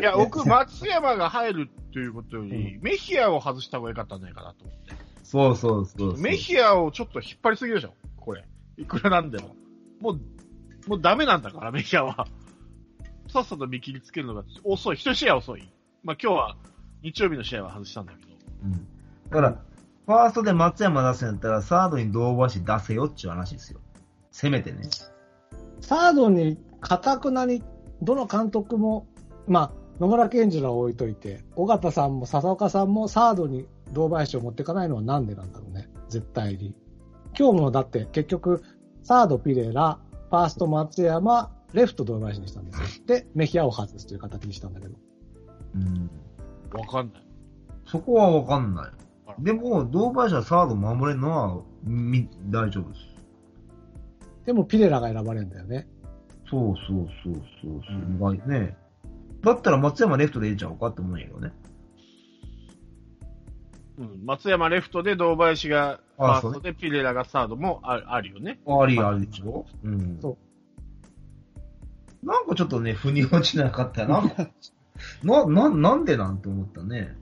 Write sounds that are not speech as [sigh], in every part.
いや、僕、松山が入るということより、メヒアを外した方が良かったんじゃないかなと思って。そうそうそうそう。メヒアをちょっと引っ張りすぎでしょこれ。いくらなんでも。もう、もうダメなんだから、メヒアは。さっさと見切りつけるのが遅い。一試合遅い。まあ今日は、日曜日の試合は外したんだけど。うん。だから、ファーストで松山出すんやったら、サードに堂林出せよっていう話ですよ。せめてね。サードに、かたくなに、どの監督も、まあ、野村健次郎を置いといて、尾形さんも笹岡さんもサードに堂林を持っていかないのはなんでなんだろうね。絶対に。今日もだって結局、サードピレラ、ファースト松山、レフト堂林にしたんですよ。で、メヒアを外すという形にしたんだけど。うん。わかんない。そこはわかんない。でも、堂林はサード守れるのは、み、大丈夫です。でもピレラが選ばれるんだよね。そうそうそうそうそう、うね。だったら松山レフトでいいちゃうかって思うんやけどね。うん。松山レフトで堂林がファあそうねーストでピレラがサードもああるよね。ありありでしょ？うん。。そうなんかちょっとね、腑に落ちなかったよな。[laughs] な、な、なんでなんて思ったね。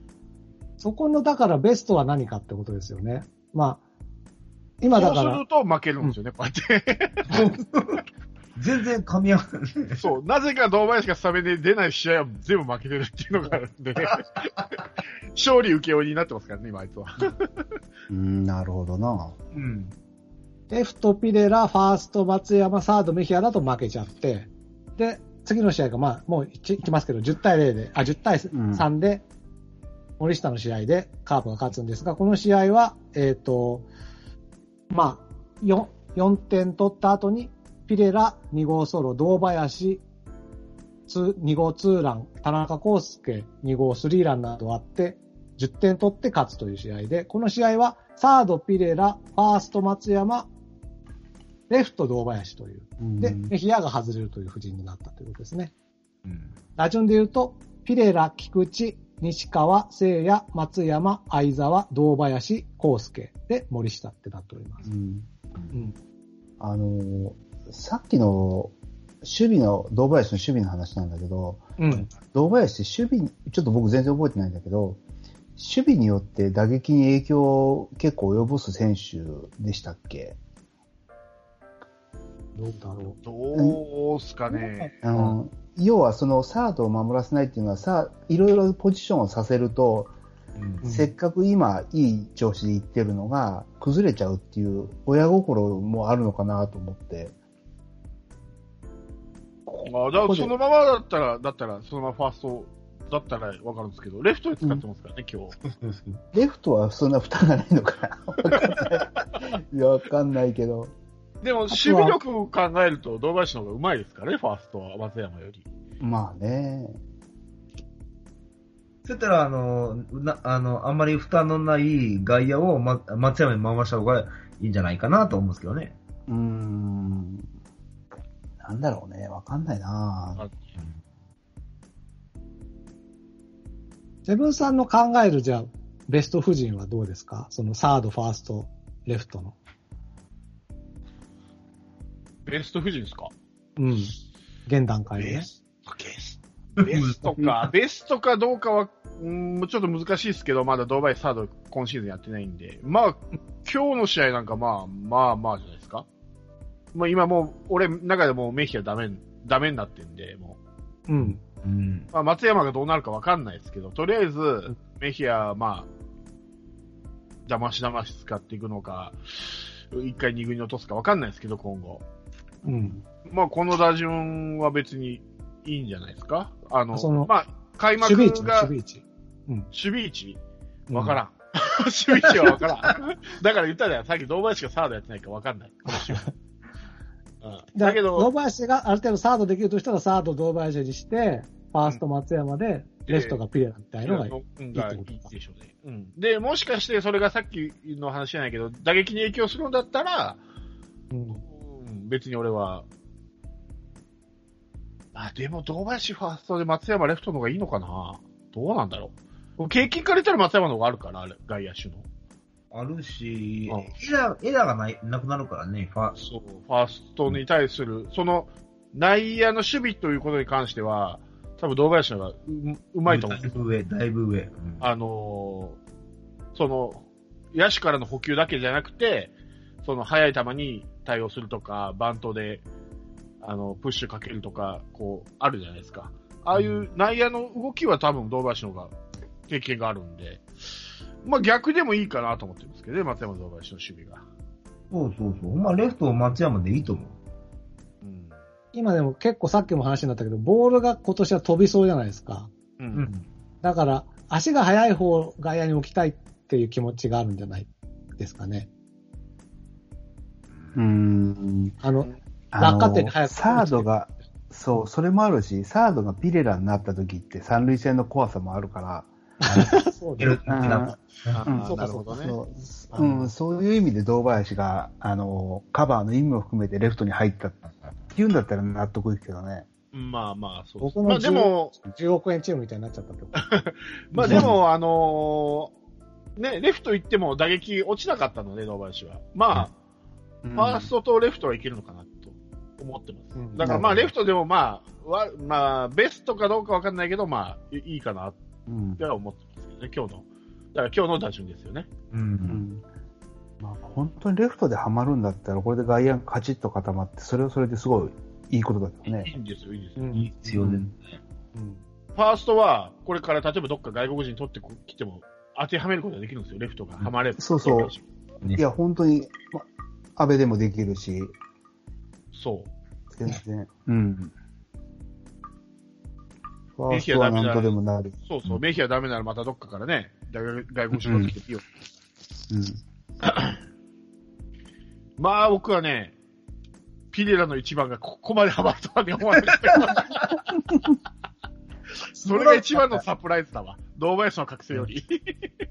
そこの、だからベストは何かってことですよね。まあ、今だからそうする、と負けるんですよね、こうやって。[laughs] 全然噛み合わない。そう。なぜか堂林がスタメンで出ない試合は全部負けてるっていうのがあるんでね。[laughs] 勝利請負になってますからね、今あいつは。うん、なるほどな。うん。レフトピレラ、ファースト松山、サードメヒアだと負けちゃって、で、次の試合が、まあ、もういきますけど、10対0で、あ、10対3で、森下の試合でカープが勝つんですが、この試合は、えっ、と、まあ、4、4点取った後に、ピレラ2号ソロ、堂林ツ2号ツーラン、田中康介2号スリーランなどあって、10点取って勝つという試合で、この試合はサードピレラ、ファースト松山、レフト堂林という。うんで、メヒアが外れるという布陣になったということですね。うん。打順で言うと、ピレラ、菊池、西川、聖也、松山、相沢、堂林、康介で森下ってなっております。うんうん。あのーさっきの守備の、堂林の守備の話なんだけど、うん。堂林って守備に、ちょっと僕全然覚えてないんだけど、守備によって打撃に影響を結構及ぼす選手でしたっけ？どうだろどうすかね。あの、要はそのサードを守らせないっていうのはさ、いろいろポジションをさせると、うんうんせっかく今いい調子でいってるのが崩れちゃうっていう親心もあるのかなと思って。あだからそのままだったら、だったら、そのままファーストだったらわかるんですけど、レフトで使ってますからね、今日。レフトはそんな負担がないのかなわかんないいや、[laughs] わかんないけど。でも、守備力を考えると、堂林の方がうまいですからね、ファーストは松山より。まあね。そしたら、あの、な、あの、あんまり負担のない外野を、ま、松山に回した方がいいんじゃないかなと思うんですけどね。うーん。なんだろうね。わかんないな。セブンさんの考える、じゃあ、ベスト布陣はどうですか？そのサード、ファースト、レフトの。ベスト夫人ですか？うん。現段階でね。スベスベストか、[laughs] ベストかどうかは、うん、ちょっと難しいですけど、まだドバイサード今シーズンやってないんで、まあ、今日の試合なんかまあ、まあまあじゃないですか。まあ今もう、俺の中でもうメヒアダメ、ダメになってんで、もうん。うん。う、まあ松山がどうなるかわかんないですけど、とりあえず、メヒア、まあ、邪魔し騙し使っていくのか、一回二軍に落とすかわかんないですけど、今後。うん。まあ、この打順は別にいいんじゃないですか？あの、そのまあ、開幕守備位置ね、が、守備位置。守備位置？うんわからん。[laughs] 守備位置はわからん。だから言ったじゃん。さっき堂林がサードやってないかわかんない。[laughs] だけ堂ど、林がある程度サードできるとしたらサード堂林にして、ファースト松山で、レフトがピレラみたいのがいい。ってことかでしょうね。うん。で、もしかしてそれがさっきの話じゃないけど、打撃に影響するんだったら、うんうん、別に俺は、あ、でも堂林ファーストで松山レフトの方がいいのかなどうなんだろう。経験から言ったら松山の方があるから、あれ外野手の。あるしうん、エラー、エラーがない、なくなるからね、ファ、そう、ファーストに対する、その、内野の守備ということに関しては、多分堂林の方がううまいと思う。だいぶ上、だいぶ上。うん。あのーその、野手からの補給だけじゃなくて、その速い球に対応するとか、バントで、あの、プッシュかけるとか、こう、あるじゃないですか。ああいう内野の動きは多分堂林の方が経験があるんで、まあ逆でもいいかなと思ってるんですけどね、松山堂林の守備が。そうそうそう。ま、レフト松山でいいと思う。うん。今でも結構さっきも話になったけど、ボールが今年は飛びそうじゃないですか。う。うんん。だから、足が速い方外野に置きたいっていう気持ちがあるんじゃないですかね。うーん。あの、あの落下点に早くサードが、そう、それもあるし、サードがピレラになった時って三塁線の怖さもあるから、そういるね。そうかなるほどね。そう,、うん、そういう意味で堂林が、あの、カバーの意味も含めてレフトに入ったっていうんだったら納得いくけどね。まあまあ、そうです僕もまあでも、10億円チームみたいになっちゃったってこと。[laughs] まあでも、あのーね、レフト行っても打撃落ちなかったので、堂林は。まあ、ファーストとレフトはいけるのかなと思ってます。うんだからまあ、レフトでもまあ、わまあ、ベストかどうかわかんないけど、まあ、いいいかなっうんては思ってますけどね、今日の。だから今日の打順ですよね。う。うんんまあ、本当にレフトでハマるんだったら、これで外野がカチッと固まって、それはそれですごいいいことだけどいね。いんですよ、いいですよ。うんいいですよね。うんファーストは、これから例えばどっか外国人取ってきても、当てはめることができるんですよ、レフトがハマれば。そうそうねいや、本当に、ま、安倍でもできるし、そう。全然。うん。ファーストはなんとでもなる。そうそう、メヒアダメならまたどっかからね、外外国人取っていいよ。うん。[coughs] まあ僕はね、ピレラの一番がここまでハマるとはね思わなかった。[laughs] それが一番のサプライズだわ。堂林の覚醒より。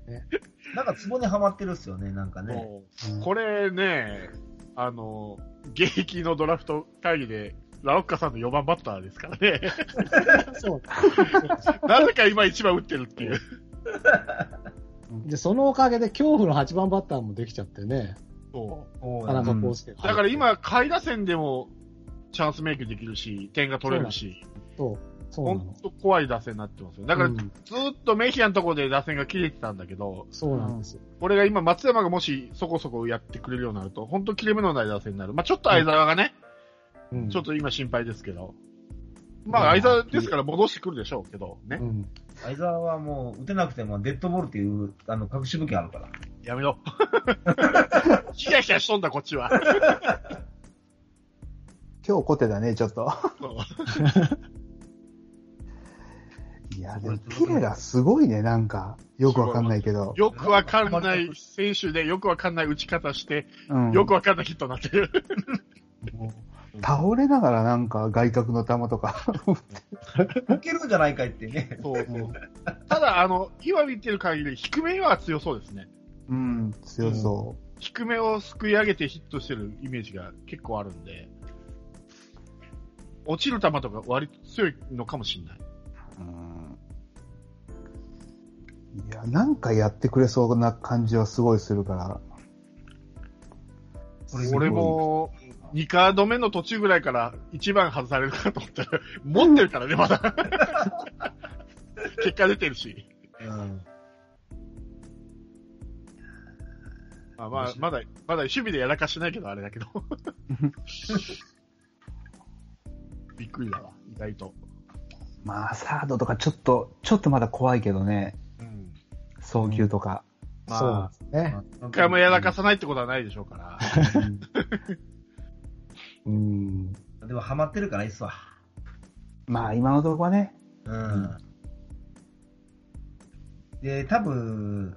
[laughs] なんかツボにはまってるっすよね、なんかね。これね、あの、現役のドラフト会議で、ラロッカさんの4番バッターですからね。[laughs] そう。[laughs] なぜか今一番打ってるっていう。[laughs] で、そのおかげで恐怖の8番バッターもできちゃってね。そう田中康介が。だから、今、下位打線でもチャンスメイクできるし、点が取れるし、そう、本。当怖い打線になってますよ。だから、うんずーっとメヒアのところで打線が切れてたんだけど、そうなんですよ。これが今、松山がもしそこそこやってくれるようになると、本当切れ目のない打線になる。まあちょっと相沢がね、うんちょっと今心配ですけど。まあ相沢ですから戻してくるでしょうけど、ねう。ん。相沢はもう打てなくてもデッドボールっていうあの隠し武器あるから。やめろ。[laughs] ヒヤヒヤしとんだ、こっちは。[laughs] 今日コテだね、ちょっと。[laughs] いや、でもピレラすごいね、なんか。よくわかんないけど。よくわかんない選手で、よくわかんない打ち方して、うん。よくわかんないヒットになってる。倒れながらなんか外角の球とか。[laughs] 受けるんじゃないかいってね。そうそう。ただ、あの、今見てる限り、低めは強そうですね。うん、強そ低めをすくい上げてヒットしてるイメージが結構あるんで、落ちる球とか割と強いのかもしれない。う。うん。いや、なんかやってくれそうな感じはすごいするから。俺も、2カード目の途中ぐらいから1番外されるかと思ったら、持ってるからね、まだ。[laughs] 結果出てるし。うん。まあまあ、まだ、まだ守備でやらかしてないけど、あれだけど。[laughs] びっくりだわ、意外と。まあ、サードとかちょっと、ちょっとまだ怖いけどね。うん。送球とか。まあそうですね。一回もやらかさないってことはないでしょうから。[laughs] うん。でもハマってるからいいっすわ。まあ、今のところはね。うん。で、多分、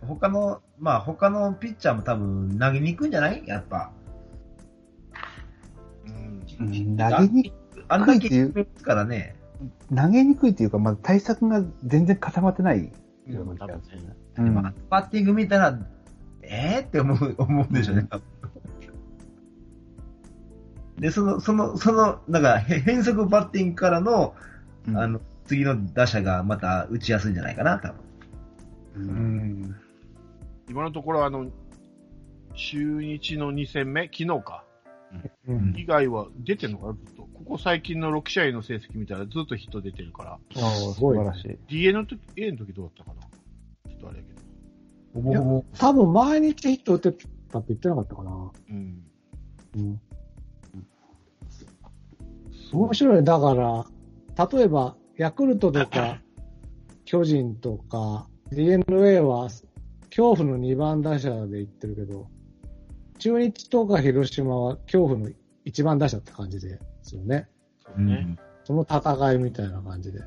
他の、まあ他のピッチャーも多分投げに行くんじゃない？やっぱ。うん。うん投げに、あんだけですからね。投げにくいっていうか、まだ対策が全然固まってないような気多分がするね。うんまあバッティング見たら、えー？って思う、思うんでしょうね。で、その、その、その、なんか、へ変則バッティングからの、うんあの、次の打者がまた打ちやすいんじゃないかな、多分。ううんん。今のところ、あの、中日の2戦目、昨日か。うん。以外は出てんのかなずっと。ここ最近の6試合の成績見たらずっとヒット出てるから。ああ、素晴らしい。DA の時、A の時どうだったかなちょっとあれやけど。ほぼほぼ。多分毎日ヒット打ってたって言ってなかったかな。うん。うん。面白い。だから、例えば、ヤクルトとか、[laughs] 巨人とか、DNA は、恐怖の2番打者で言ってるけど、中日とか広島は恐怖の1番打者って感じですよね。そうね。その戦いみたいな感じで。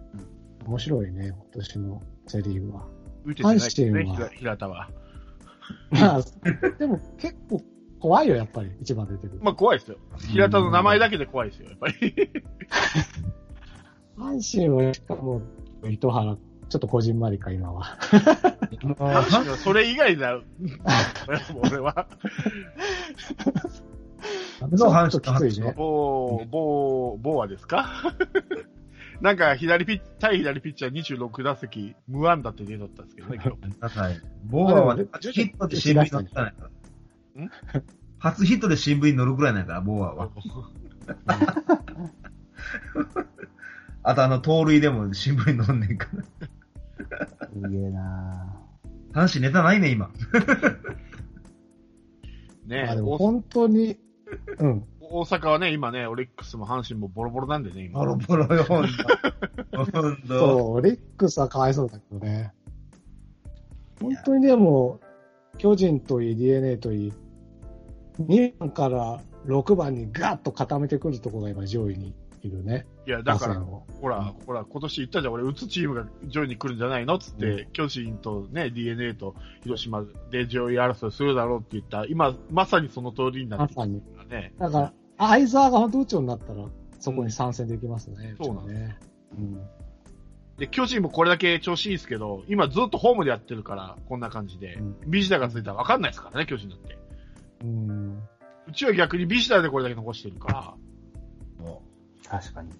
面白いね、今年のセリーグは。阪神は平平田は。[laughs] まあ、でも結構怖いよ、やっぱり、一番出てる。まあ怖いですよ。平田の名前だけで怖いですよ、やっぱり。[laughs] 阪神はしかも、糸原、ちょっとこじんまりか、今は。阪神はそれ以外だ。俺は。[laughs] の阪神ちょっときついね。ボー、ボー、ボーはですか？なんか左ピッ、対左ピッチャー26打席、無安打って出とったんですけどね、今日。はい。ボーアはヒットで新聞に載ったんやから。ん初ヒットで新聞に載るくらいなんやから、ボーアは。[laughs] あとあの、盗塁でも新聞に載んねんから。すげえな阪神ネタないね、今。[laughs] ねまあでも大本当に、うん。大阪はね、今ね、オリックスも阪神もボロボロなんでね、今。ボロボロよ、ほんと。ほんと。そう、オリックスはかわいそうだけどね。本当にでも、巨人といい、DNA といい、2番から6番にガッと固めてくるところが今上位にいるね。いや、だからほら、ほら、今年言ったじゃん、俺、打つチームが上位に来るんじゃないの？っつって、巨人とね、DNA と広島で上位争いするだろうって言った、今、まさにその通りになってきてるからね。だから、相沢が本当打つようになったら、そこに参戦できますね。そうなんうちはね。うん。で、巨人もこれだけ調子いいですけど、今ずっとホームでやってるから、こんな感じでうん。ビジターがついたら分かんないですからね、巨人だって。うん。うちは逆にビジターでこれだけ残してるから、確かに。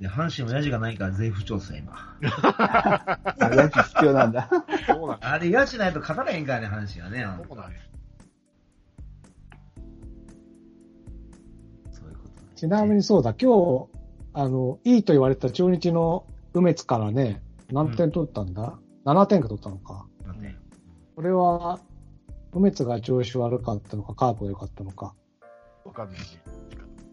で、阪神もヤジがないから全不調査、今。[laughs] やつ必要なんだ。そうなんあれ、ヤジないと勝たれへんからね、阪神はね。そうなんそういうことねちなみにそうだ、今日、あの、いいと言われた中日の梅津からね、何点取ったんだ、?7 点か取ったのか。これは、梅津が調子悪かったのか、カープが良かったのか、わかんないね。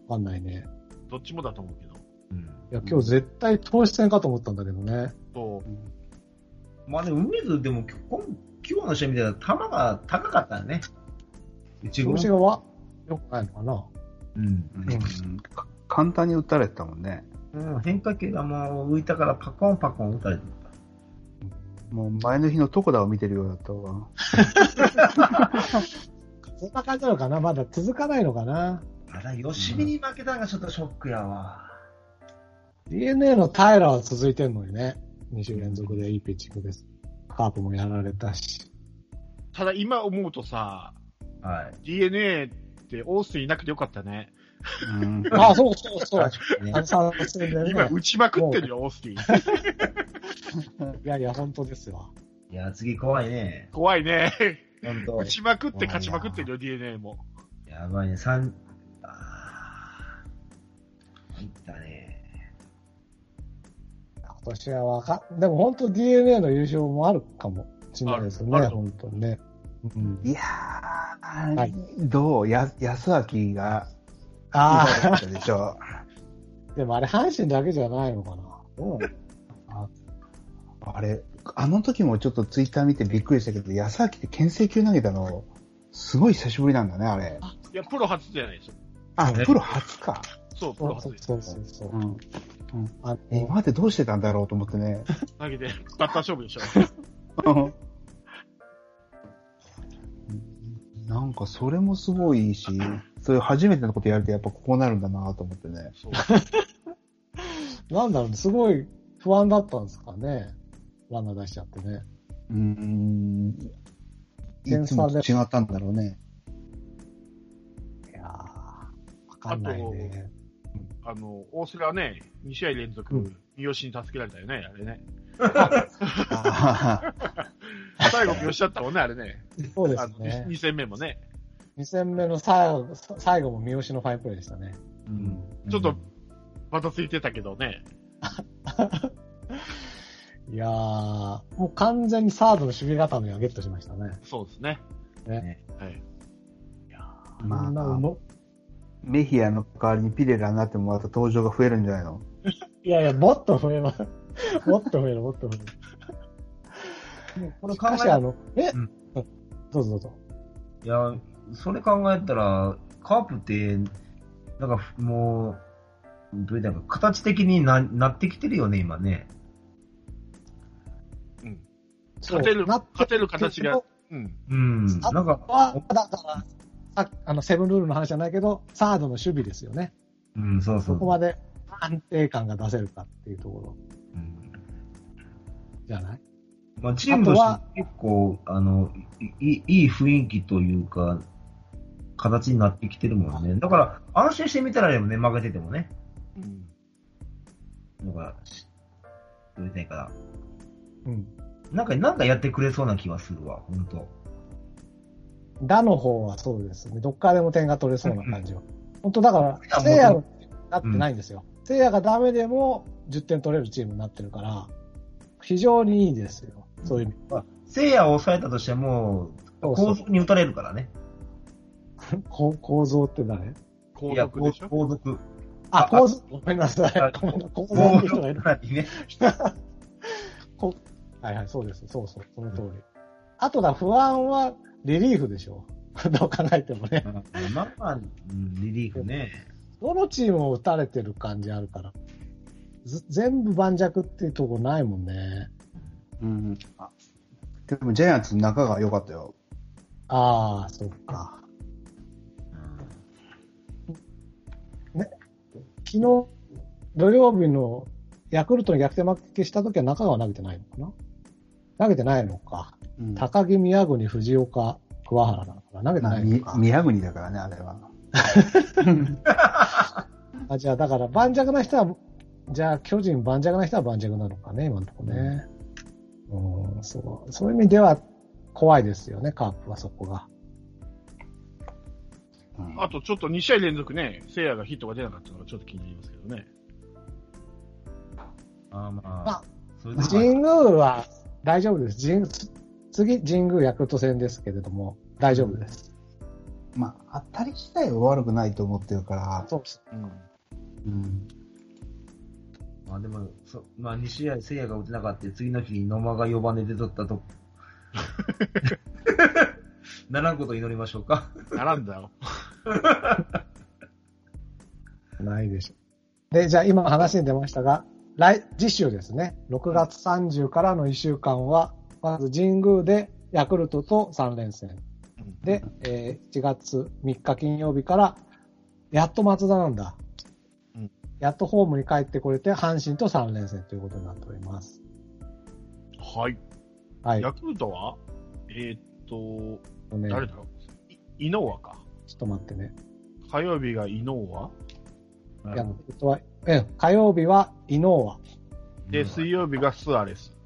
わかんないね。どっちもだと思うけど。うん。いや、今日絶対投手戦かと思ったんだけどね。そう。まあね、梅津でも、今今日の試合見てたら球が高かったよね。一調子がわ、良くないのかなうん。うんか簡単に打たれてたもんね。うん、変化球がもう浮いたからパコンパコン打たれてもう前の日の床田を見てるようだったわ。そんな感じなのかな？まだ続かないのかな？た。あら、吉見に負けたのがちょっとショックやわ。?DNA の平は続いてんのにね。2週連続でいいピッチングです。カープもやられたし。ただ今思うとさ、はい。DNA ってオースティンいなくてよかったね。うんああ、そうそうそう。ね今ね。打ちまくってるよ、オースティン。いやいや、本当ですよ。いや、次怖いね。怖いね。ほんと打。ちまくって勝ちまくってるよ、DNA も。やばいね、三、あー。入ったね。今年はわかん、でも本当 DNA の優勝もあるかもしれないですね、本当にね。うん、いやー、はいどう？や、安明が、あだったでしょ。あ、[laughs] でもあれ阪神だけじゃないのかな。どうなのあれ、あの時もちょっとツイッター見てびっくりしたけど、安明って牽制球投げたの、すごい久しぶりなんだね、あれ。いや、プロ初じゃないですよ。あ、ねプロ初か。そう、プロ初です。そうそうそう。うん。あ今までどうしてたんだろうと思ってね。投げて、バッター勝負でしょ。なんかそれもすごいし、そういう初めてのことやるとやっぱこうなるんだなと思ってね。そう。[laughs] なんだろうね、すごい不安だったんですかね。ランナー出しちゃってね。うーん。い点差でつもと違ったんだろうね。いやー、わかんないね。あの、大瀬良はね、2試合連続、うん三好に助けられたよね、あれね。あ [laughs] 最後三好だったもんね、あれね。そうですね。2戦目もね。2戦目の最後最後も三好のファインプレーでしたね。うんちょっと、またついてたけどね。[laughs] いやー、もう完全にサードの守備固めはゲットしましたね。そうですね。ねはい。まああんなうまメヒアの代わりにピレラになってもまた登場が増えるんじゃないの？[laughs] いやいや、もっと増えます。[laughs] もっと増える、もっと増える。これ考えしかし、あの、え、うんどうぞどうぞ。いや、それ考えたら、カープって、なんかもう、どういうか、形的にななってきてるよね、今ね。うん。勝てる、勝てる形が。うん。うん。あなんか、は、だから、さあの、セブンルールの話じゃないけど、サードの守備ですよね。うん、そうそ。そうこまで安定感が出せるかっていうところうんじゃない？まあ、チームとして結構、あの、いいいい雰囲気というか、形になってきてるもんね。だから、安心して見てられるもんね、負けててもね。うん。なんか、しどう言いいかな。うん。なんか、なんかやってくれそうな気がするわ、ほんと。打の方はそうですね。どっからでも点が取れそうな感じは。本当だからいや、なってないんですよ。聖夜がダメでも10点取れるチームになってるから、非常にいいですよ。そういう意味。まあ、聖夜を抑えたとしても、そうそう後続に打たれるからね。こ [laughs] 構造って誰後いや、後続でしょ？後続。あ、あ構造、ごめんなさあい。ごめんな構造後って人がいる。ね。[laughs] こはいはい、そうです。そうそう、その通り。あとだ、不安はリリーフでしょ。[laughs] どう考えてもね。まあまあ、うんリリーフね。どのチームも打たれてる感じあるから。ず全部盤石っていうとこないもんね。うん。あでもジャイアンツの中が良かったよ。ああ、そっか。昨日、土曜日のヤクルトに逆転負けした時は中川投げてないのかな？投げてないのか。うん高木、宮国、藤岡、桑原なのかな？投げてまあ、ないのか。み宮国だからね、あれは。[laughs] あ、じゃあ、だから盤石な人は、じゃあ巨人盤石な人は盤石なのかね、今のところね。うん、そう。そういう意味では怖いですよね、カープはそこが。うんあとちょっと2試合連続ね、聖夜がヒットが出なかったのがちょっと気になりますけどね。あまあ、まそれ神宮は大丈夫です。神次、神宮ヤクルト戦ですけれども、大丈夫です。まあ、当たり自体は悪くないと思ってるから、そうです。うん。うん。まあでも、そまあ2試合聖夜が打てなかった次の日に野間が4番で出とったと。[laughs] [laughs] ならんこと祈りましょうか。ならんだよ。[laughs] ないでしょう。で、じゃあ今話に出ましたが、来、次週ですね、6月30からの1週間は、まず神宮でヤクルトと3連戦。で、えー1月3日金曜日から、やっと松田なんだ。うんやっとホームに帰ってこれて、阪神と3連戦ということになっております。はい。はい。ヤクルトはえーっと、ね、誰だろういイノワか。ちょっと待ってね。火曜日がイノワヤクルトは、え、火曜日はイノーワ。で、水曜日がスアレス。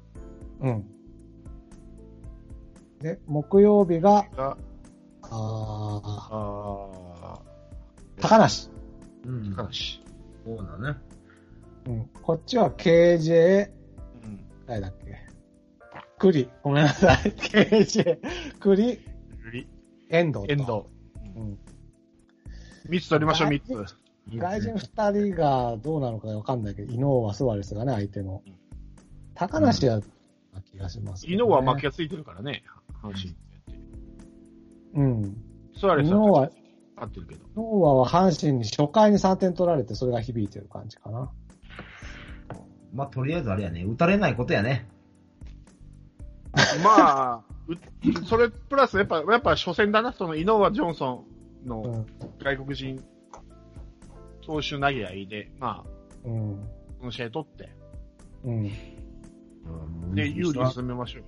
うん。で、木曜日が、が、ああー、高梨。うんー、高梨。そうだね。うん。こっちは KJ、うん。誰だっけ？栗。ごめんなさい。[laughs] KJ、栗、リ遠藤と。遠藤。うん。三つ取りましょう、三つ。外人二人がどうなのかわかんないけど、イノーはスワレスがね、相手のうん。高梨は、な気がしますね、イノワは負けがついてるからね、阪神って。うん。スアレスは、はイ勝ってるけど。ノーワは阪神に初回に3点取られて、それが響いてる感じかな。まあとりあえずあれやね、打たれないことやね。まあ、う [laughs] それプラス、やっぱ、やっぱ初戦だな、そのイノワ・ジョンソンのうん。外国人投手投げ合いで、まあ、うん。この試合取って、うん。で、有利に進めましょ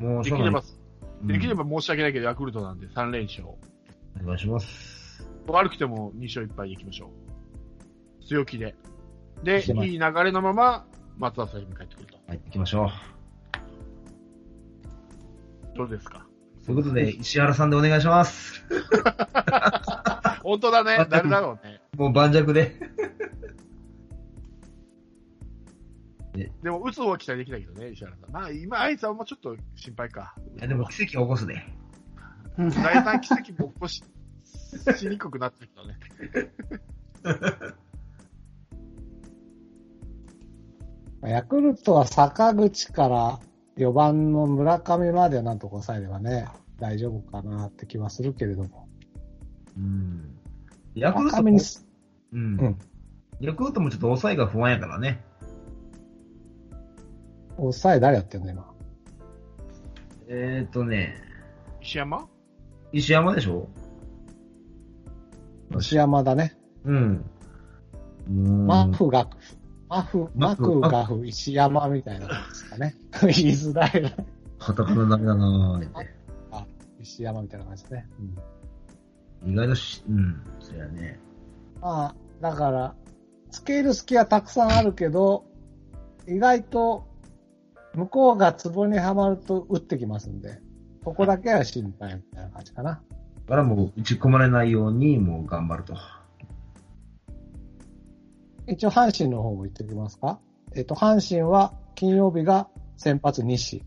う。もうできれば、うんできれば申し訳ないけど、ヤクルトなんで3連勝。お願いします。悪くても2勝1敗でいきましょう。強気で。で、いい流れのまま、松田さんに帰ってくると。はい、行きましょう。どうですか？そういうことで、石原さんでお願いします。[laughs] 本当だね。誰だろうね。もう盤石で。[laughs] でも、打つ方は期待できないけどね、石原さん。まあ、今、あいつはもうちょっと心配か。いや、でも奇跡を起こすで。[laughs] 第三奇跡も起こし、しにくくなってきたね。ヤクルトは坂口から4番の村上まではなんとか抑えればね、大丈夫かなって気はするけれども。うん。ヤクルトも村上に、す、ううんん。ヤクルトもちょっと抑えが不安やからね。抑え誰やってんの今？えーっとね、石山？石山でしょ？石山だね。うん。うんマフガフ。マフ、マクガフ、石山みたいな感じですかね。言いづらいな。カタカナダメだなぁって。石山みたいな感じですね。うん意外とし、うん、そうやね。まあ、だから、つける隙はたくさんあるけど、意外と、向こうがツボにはまると打ってきますんで、ここだけは心配みたいな感じかな。だからもう打ち込まれないようにもう頑張ると。一応、阪神の方も言っておきますか？えっと、阪神は金曜日が先発西。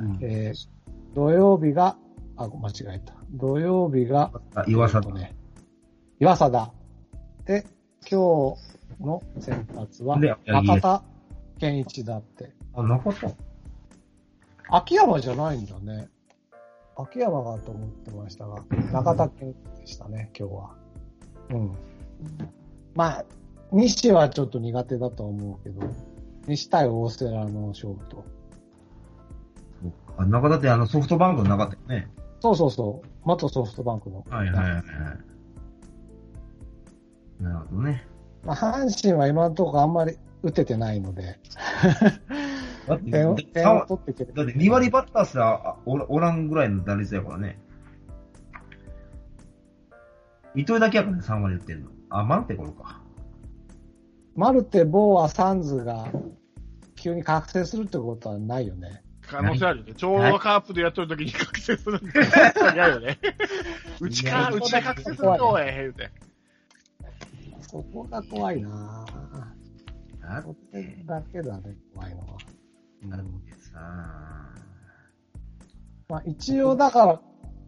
うんえー土曜日が、あ、間違えた。土曜日が、あ、岩佐えっとね、岩貞。で、今日の先発はで、中田健一だって。あ、なかった秋山じゃないんだね。秋山がと思ってましたが、中田健一でしたね、今日は。うん。まあ、西はちょっと苦手だと思うけど、西対大瀬良の勝負と。あ、中田ってあのソフトバンクのなかったよね。そうそうそう。元ソフトバンクの。はいはいはいはい。なるほどね。まあ、阪神は今のところあんまり打ててないので、だって、点を取っていける。だって2割バッターすらあおらんぐらいの打率やからね。糸井だけやからね、3割打ってんの。あ、マルテこれか。マルテ、ボーア、サンズが急に覚醒するってことはないよね。可能性あるよね。ちょうどカープでやっとる時に覚醒するんで。嫌よね。うちか、うちで覚醒するのおい、言うて。そこが怖いなぁ。それて、だけだね、怖いのは。だってさ、まあ、一応だから、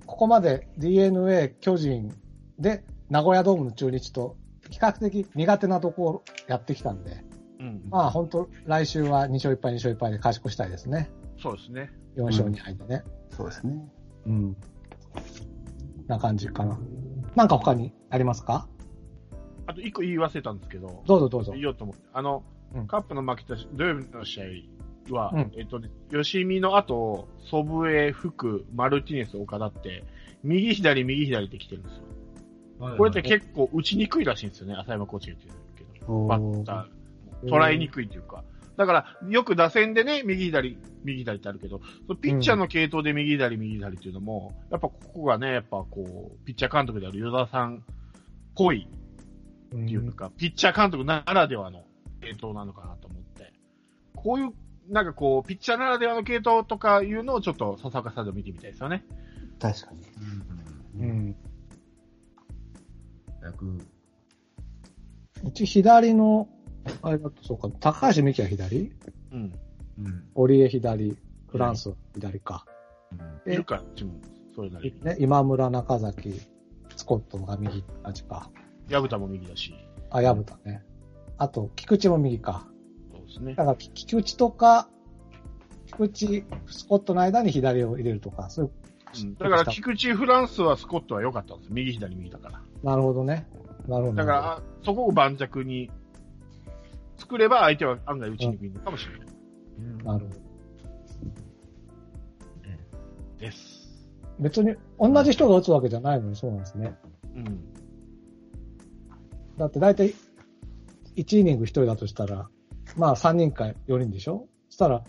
ここまで DNA、巨人で名古屋ドームの中日と比較的苦手なところやってきたんで、うん。まあ本当来週は2勝1敗2勝1敗で勝ち越したいですね。そうですね。4勝2敗でね。そうですね。うん。な感じかな。なんか他にありますか？あと一個言い忘れたんですけど、どうぞどうぞ。言おうと思って。あの、うんカップの負けた土曜日の試合は、うんえっとね、吉見の後、祖父江、福、マルティネス、岡田って、右左右左って来てるんですよ。これって結構打ちにくいらしいんですよね、浅山コーチが言ってるけど。バッター、捉えにくいというか。だから、よく打線でね、右左、右左ってあるけど、そのピッチャーの系統で右左、右左っていうのも、やっぱここがね、やっぱこう、ピッチャー監督である与田さんっぽいうんっていうか、ピッチャー監督ならではの系統なのかなと思って、こういう、なんかこう、ピッチャーならではの系統とかいうのをちょっと笹岡さんでも見てみたいですよね。確かに。うん。楽。うち左の、あれだとそうか、高橋美希は左？うん。うん。堀江左、フランス左か。いるか、チーム、それなりに。ね、今村、中崎、スコットが右あっちか。矢蓋も右だし。あ、矢蓋ね。あと、菊池も右か。そうですねだ。から、き菊池とか、菊池、スコットの間に左を入れるとか、そういう、うん、だから、菊池フランスはスコットは良かったんですよ。右左右だから。なるほどね。なるほど。だから、あそこを盤石に作れば相手は案外打ちにくいのかもしれない。なるほど。です。別に、同じ人が打つわけじゃないのにそうなんですね。うん。だって大体、1イニング1人だとしたら、まあ3人か4人でしょ？そしたら、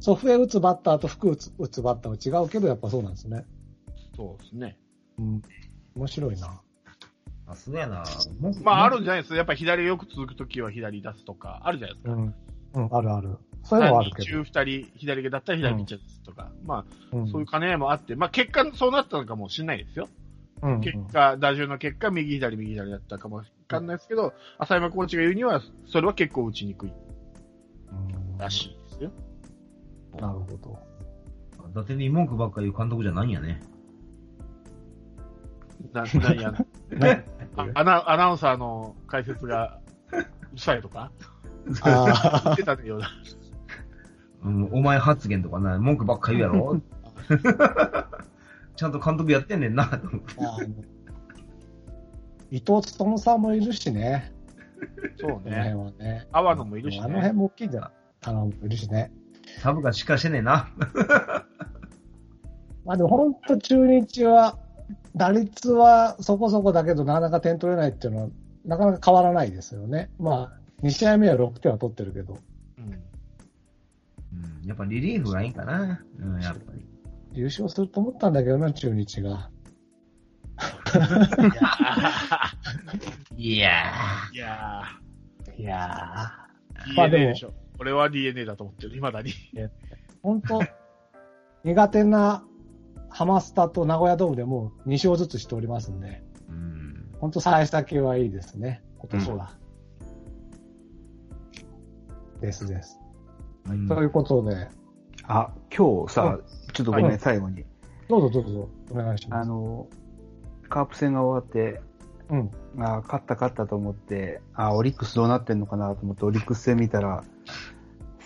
ソフェ打つバッターと服打つ打つバッターは違うけど、やっぱそうなんですね。そうですね。うん。面白いな。さすがやな。もまあ、あるんじゃないですか。やっぱ左よく続くときは左出すとか、あるじゃないですか。うん。うん、あるある。そういうのはあるけ中二人、左だったら左ピッチャーですとか、まど。うあ、んそういう兼ね合いもあって、まあ結果そうなったのかもしれないですよ。うんうん結果、打順の結果、右左右左だったかもわかんないですけど、浅山コーチが言うには、それは結構打ちにくいうんらしいですよ。なるほど。伊達に文句ばっか言う監督じゃないんやね。な、なにや、ね [laughs] あアナアナウンサーの解説がうるさいとか？あ言ってたような。うん、お前発言とかな、文句ばっか言うやろ？[laughs] ちゃんと監督やってんねんな、と思ってあの伊藤勉さんもいるしね。そうこの辺ね。はね。阿波野もいるしね。あの辺も大きいんじゃないあの、いるしね。サブがしっかりしてねえな。まあでも本当中日は、打率はそこそこだけどなかなか点取れないっていうのは、なかなか変わらないですよね。まあ、2試合目は6点は取ってるけど、うんうん、やっぱリリーフがいいかな。うん、やっぱり。優勝すると思ったんだけどな、中日が。いやいやいやー、まあでも DNA でしょ。俺は DNA だと思ってる、未だに。ー、本当苦手なハマスタと名古屋ドームでもう2勝ずつしておりますんで、ー。うん。本当幸先はいいですね、今年は。ですです。うんということで、あ、今日さ、ちょっとごめん、はい最後に。どうぞどうぞ、お願いします。あの、カープ戦が終わって、うん。あ勝った勝ったと思って、あオリックスどうなってんのかなと思って、オリックス戦見たら、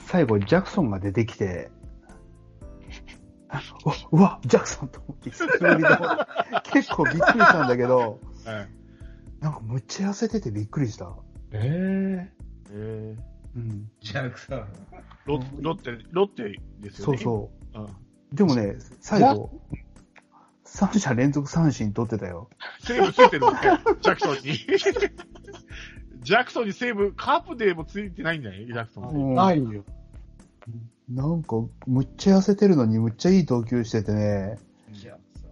最後、ジャクソンが出てきて、あお [laughs] うわ、ジャクソンと思って、久しぶりで結構びっくりしたんだけど、なんかむっちゃ痩せててびっくりした。ええうん。ジャクソン。ー、ロロッテ、ロッテですよね？そうそうん。う。でもね、最後、三者連続三振取ってたよ。セーブついてるんだよ、ジャクソンに。[laughs] ジャクソンにセーブ、カープでもついてないんだよね、ジャクソン。うんないよ。なんか、むっちゃ痩せてるのにむっちゃいい投球しててね、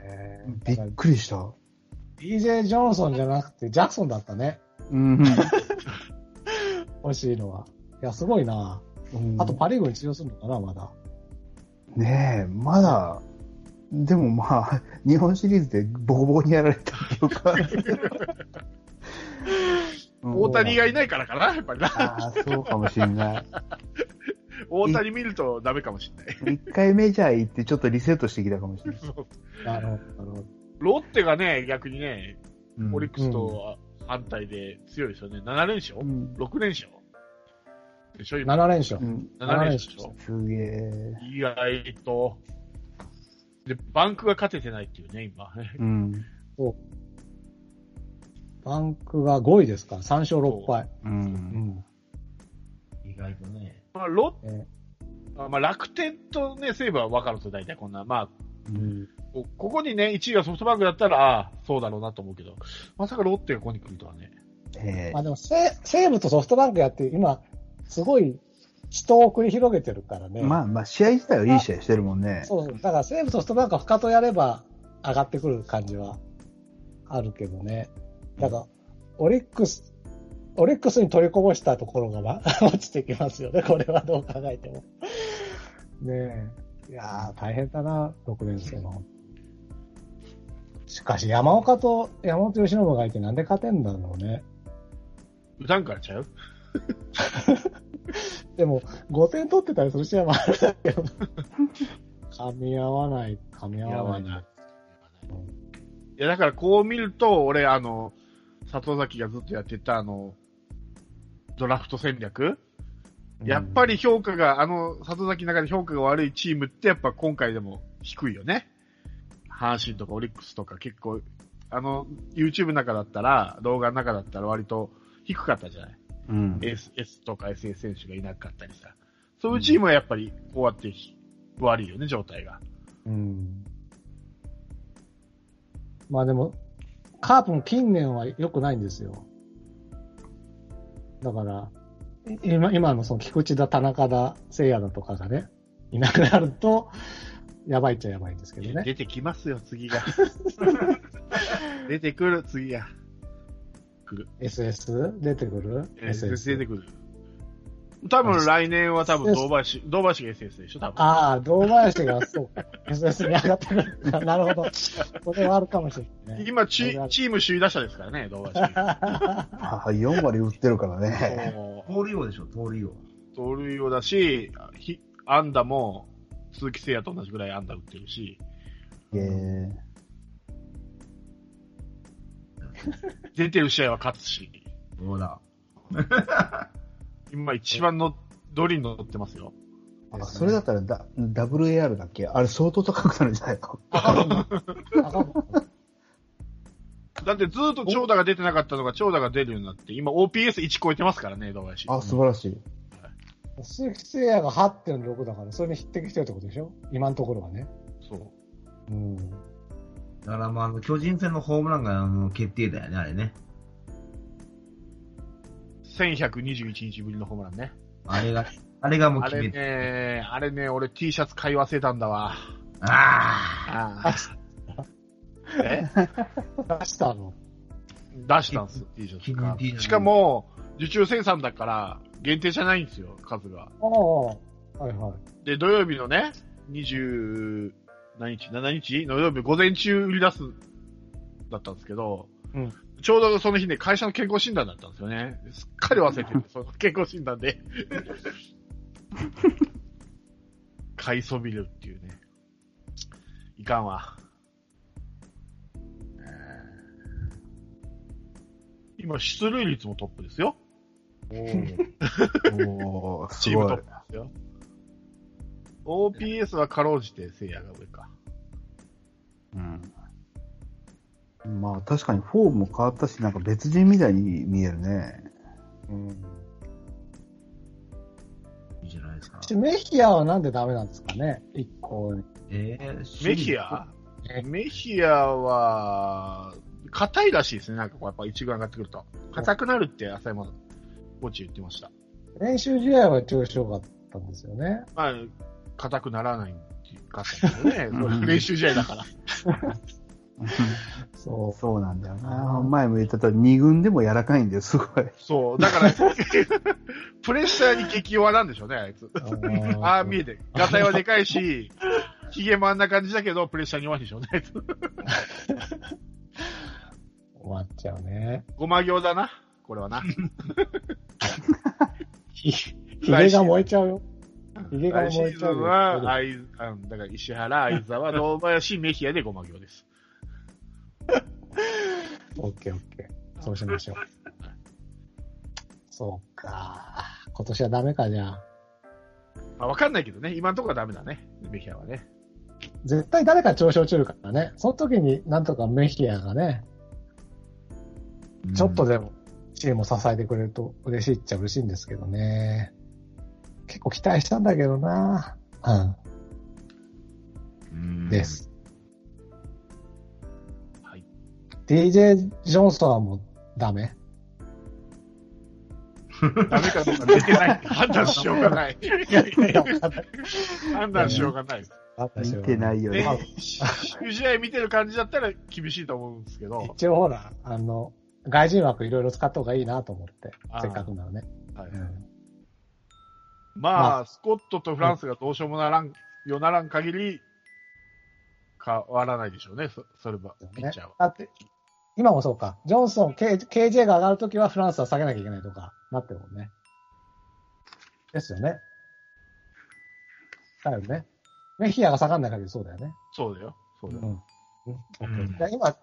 えびっくりした。DJ ジョンソンじゃなくて、ジャクソンだったね。うん。欲しいのは。いや、すごいな。あと、パリーグに通用するのかな、まだ。ねえ、まだ、でもまあ、日本シリーズでボコボコにやられた記憶がある。う [laughs] ん大谷がいないからかな、やっぱりな。ああ、そうかもしれない。大谷見るとダメかもしれない。一回メジャー行ってちょっとリセットしてきたかもしれない。[laughs] なるほど。ロッテがね、逆にね、うんオリックスと反対で強いですよね。7連勝、うん ?6 連勝？でしょ今7連勝う。ん。7連勝すげえ。意外と。で、バンクが勝ててないっていうね、今。うん。バンクが5位ですから、3勝6敗。う。うんん。意外とね。まあ、ロえあまあ、楽天とね、西武は分かると大体こんな、まあ、うんこここにね、1位がソフトバンクだったら、ああ、そうだろうなと思うけど、まさかロッテがここに来るとはね。ええまあでも、西西武とソフトバンクやって、今、すごい人を繰り広げてるからね。まあまあ、試合自体はいい試合してるもんね。そうそう。だから西武とソフトバンクは深とやれば上がってくる感じはあるけどね。だから、オリックス、オリックスに取りこぼしたところが、ま、[laughs] 落ちてきますよね。これはどう考えても。ねえ。いやー、大変だな、6年生の。しかし、山岡と山本由伸がいてなんで勝てんだろうね。打たんからちゃう？[laughs] でも、5点取ってたりする試合もあるんだけど。噛み合わない、噛み合わない。いや、だからこう見ると、俺、あの、里崎がずっとやってた、あの、ドラフト戦略、やっぱり評価が、あの、里崎の中で評価が悪いチームって、やっぱ今回でも低いよね。阪神とかオリックスとか結構、あの、YouTube の中だったら、動画の中だったら割と低かったじゃない、うん。S, ?S とか SS 選手がいなかったりさ。そういうチームはやっぱり、こうやって悪いよね、状態が。うん。まあでも、カープも近年は良くないんですよ。だから、い今、今のその菊池だ、田中だ、聖也だとかがね、いなくなると、やばいっちゃやばいんですけどね。出てきますよ、次が。[laughs] 出てくる、次が。来る。SS 出てくる？SS 出てくる。多分来年は多分堂林、堂林が SS でしょ、多分。ああ、堂林がそうか。SS に上がってくる。なるほど。それはあるかもしれないね。今チ、チーム首位打者ですからね、堂林。あ4割打ってるからね。も盗塁王でしょ、盗塁王。う盗塁王だし、ひ安打も鈴木誠也と同じぐらい安打打ってるし、えー出てる試合は勝つし、そうだ。今一番の、ドリに乗ってますよ。あそれだったらダ WAR だっけ？あれ相当高くなるんじゃないか。[laughs] だってずっと長打が出てなかったのが長打が出るようになって、今 OPS1 超えてますからね、堂林。あ、素晴らしい。鈴木誠也が8.6だから、それに匹敵してるってことでしょ？今のところはね。そう。うん。だからまあ、あの巨人戦のホームランがあの決定だよね、あれね。1121日ぶりのホームランね。あれが、あれがもうあれ決めて。ね、あれね、俺 T シャツ買い忘れたんだわ。あああ。え？出したの？出したんですよ、T シャツ気分 T じゃないしかも、受注生産だから、限定じゃないんですよ、数が。ああ、はいはい。で、土曜日のね、20、何日 ?7 日？の土曜日午前中売り出す、だったんですけど、うんちょうどその日ね、会社の健康診断だったんですよね。すっかり忘れてる、[laughs] その健康診断で。[laughs] 買いそびるっていうね。いかんわ。えー今、出塁率もトップですよ。おー、[laughs] すごいチームトップ。ですよ。OPS はかろうじて聖夜が上か。うん。まあ確かにフォームも変わったし、なんか別人みたいに見えるね。うん。いいじゃないですか。メヒアはなんでダメなんですかね？一向に。えー、メヒア？えメヒアは、硬いらしいですね。なんかこうやっぱ一軍上がってくると。硬くなるって浅山コーチ言ってました。練習試合は調子良かったんですよね。まあ、硬くならないかったんですよね。[laughs] 練習試合だから。[laughs] そそうなんだよな。前も言ったとり、二軍でも柔らかいんだよ、すごい。そう。だから、[laughs] プレッシャーに激弱なんでしょうね、あいつ。う。ああ、見えてる。ガタイはでかいし、髭もあんな感じだけど、プレッシャーに弱いでしょうね、あいつ。終わっちゃうね。ごま行だな。これはな。[laughs] ひ、ひげが燃えちゃうよ。ひげが来シーズン燃えちゃうよ。は、あい、あのだから石原、相沢、堂林、メヒアでごま行です。オッケーオッケー。そうしましょう。そうか。今年はダメか、じゃあ。まあ、わかんないけどね。今のところはダメだね。メヒアはね。絶対誰か調子落ちるからね。その時になんとかメヒアがね、ちょっとでもチームを支えてくれると嬉しいっちゃ嬉しいんですけどね。結構期待したんだけどな。うん。うんです。DJ ジョンソンはもうダメダメかどうか出てない。判断しようがない。いやいやいや、わかんない。判断しようがない。見てないよねね。、試試合見てる感じだったら厳しいと思うんですけど。一応ほら、あの、外人枠いろいろ使った方がいいなと思ってせっかくならね。はいうんまあ、スコットとフランスがどうしようもならん、よならん限り、変わらないでしょうね、そそれは、ピッチャーは。だって、今もそうか。ジョンソン、K、KJ が上がるときはフランスは下げなきゃいけないとか、なってるもんね。ですよね。だよね。メヒアが下がんない限りそうだよね。そうだよ。そうだよ。うん。うんうんで今、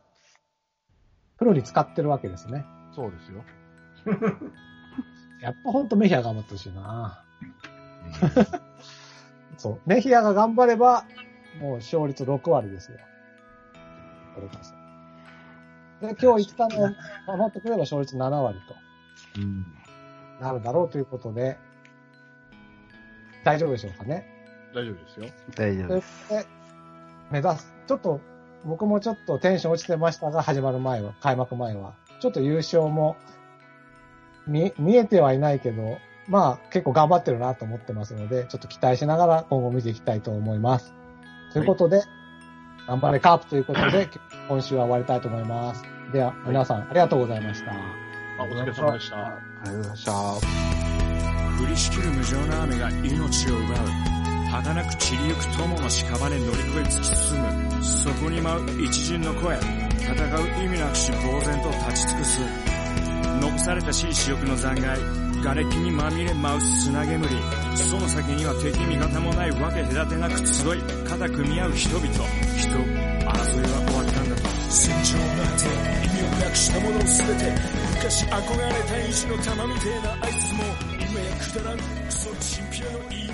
プロに使ってるわけですね。そうですよ。[laughs] やっぱほんとメヒア頑張ってほしいな [laughs] そう。メヒアが頑張れば、もう勝率6割ですよ。これこそ。で、今日言ったのを守ってくれば勝率7割と。うんなるだろうということで、大丈夫でしょうかね。大丈夫ですよ。大丈夫というです。ことで、目指す。ちょっと、僕もちょっとテンション落ちてましたが、始まる前は、開幕前は。ちょっと優勝も、見、見えてはいないけど、まあ結構頑張ってるなと思ってますので、ちょっと期待しながら今後見ていきたいと思います。ということで、頑張れカープということで、今週は終わりたいと思います。では、皆さんありがとうございました。あ、お疲れ様でした。ありがとうございました。降りしきる無情な雨が命を奪う儚く散りゆく友の屍乗り越え突き進むそこに舞う一陣の声戦う意味なくし呆然と立ち尽くす残されたしい死翼の残骸瓦礫にまみれ舞う砂煙その先には敵味方もないわけ隔てなく集い肩組み合う人々人争いは終わったんだと戦場の果て意味をなくしたもの全て昔憧れた意地の玉みてえなあいつも今やくだらんクソチンピラの言い